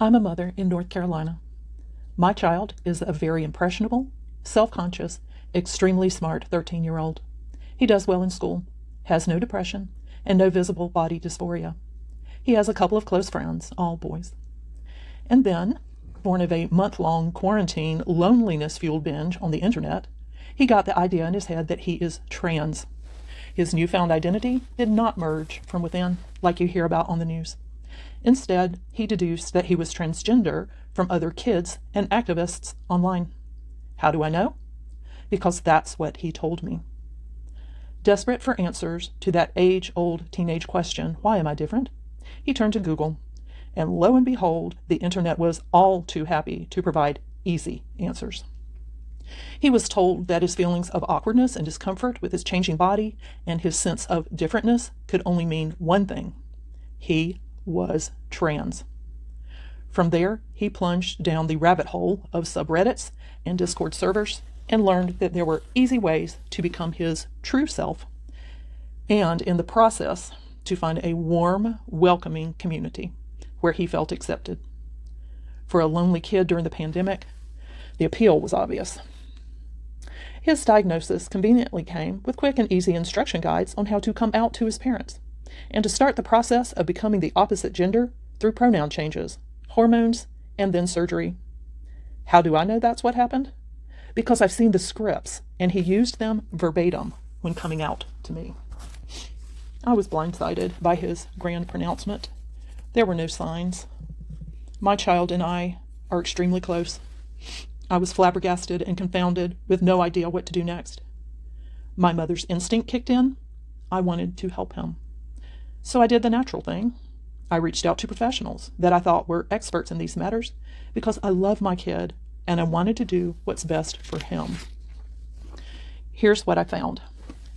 I'm a mother in North Carolina. My child is a very impressionable, self conscious, extremely smart 13 year old. He does well in school, has no depression, and no visible body dysphoria. He has a couple of close friends, all boys. And then, born of a month long quarantine loneliness fueled binge on the internet, he got the idea in his head that he is trans. His newfound identity did not merge from within, like you hear about on the news. Instead, he deduced that he was transgender from other kids and activists online. How do I know? Because that's what he told me. Desperate for answers to that age old teenage question, why am I different? He turned to Google, and lo and behold, the internet was all too happy to provide easy answers. He was told that his feelings of awkwardness and discomfort with his changing body and his sense of differentness could only mean one thing he was trans. From there, he plunged down the rabbit hole of subreddits and Discord servers and learned that there were easy ways to become his true self, and in the process, to find a warm, welcoming community where he felt accepted. For a lonely kid during the pandemic, the appeal was obvious. His diagnosis conveniently came with quick and easy instruction guides on how to come out to his parents and to start the process of becoming the opposite gender through pronoun changes, hormones, and then surgery. How do I know that's what happened? Because I've seen the scripts, and he used them verbatim when coming out to me. I was blindsided by his grand pronouncement. There were no signs. My child and I are extremely close. I was flabbergasted and confounded with no idea what to do next. My mother's instinct kicked in. I wanted to help him. So I did the natural thing. I reached out to professionals that I thought were experts in these matters because I love my kid and I wanted to do what's best for him. Here's what I found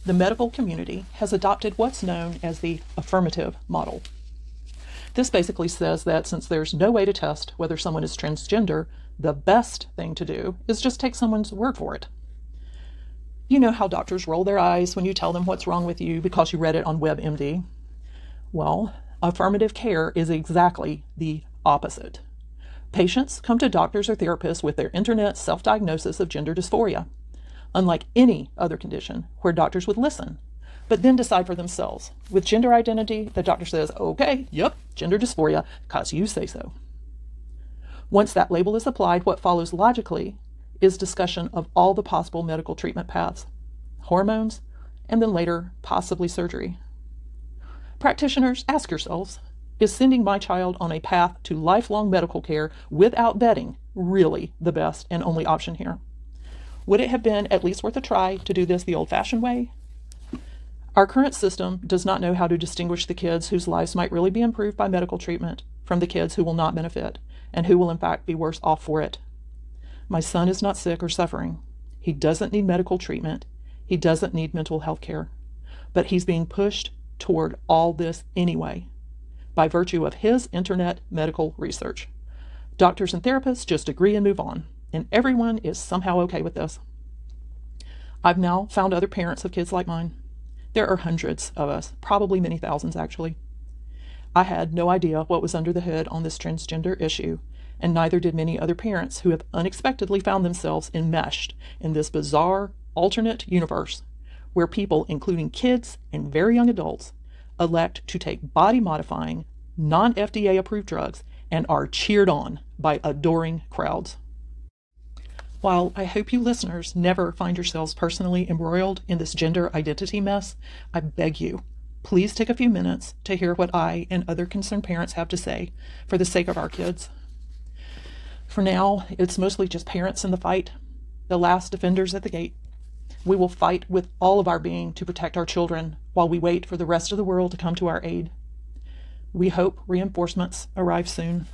the medical community has adopted what's known as the affirmative model. This basically says that since there's no way to test whether someone is transgender, the best thing to do is just take someone's word for it. You know how doctors roll their eyes when you tell them what's wrong with you because you read it on WebMD. Well, affirmative care is exactly the opposite. Patients come to doctors or therapists with their internet self diagnosis of gender dysphoria, unlike any other condition where doctors would listen, but then decide for themselves. With gender identity, the doctor says, okay, yep, gender dysphoria, because you say so. Once that label is applied, what follows logically is discussion of all the possible medical treatment paths, hormones, and then later, possibly surgery. Practitioners, ask yourselves is sending my child on a path to lifelong medical care without vetting really the best and only option here? Would it have been at least worth a try to do this the old fashioned way? Our current system does not know how to distinguish the kids whose lives might really be improved by medical treatment from the kids who will not benefit and who will, in fact, be worse off for it. My son is not sick or suffering. He doesn't need medical treatment. He doesn't need mental health care. But he's being pushed toward all this anyway by virtue of his internet medical research. Doctors and therapists just agree and move on, and everyone is somehow okay with this. I've now found other parents of kids like mine. There are hundreds of us, probably many thousands actually. I had no idea what was under the hood on this transgender issue, and neither did many other parents who have unexpectedly found themselves enmeshed in this bizarre, alternate universe where people, including kids and very young adults, elect to take body modifying, non FDA approved drugs and are cheered on by adoring crowds. While I hope you listeners never find yourselves personally embroiled in this gender identity mess, I beg you, please take a few minutes to hear what I and other concerned parents have to say for the sake of our kids. For now, it's mostly just parents in the fight, the last defenders at the gate. We will fight with all of our being to protect our children while we wait for the rest of the world to come to our aid. We hope reinforcements arrive soon.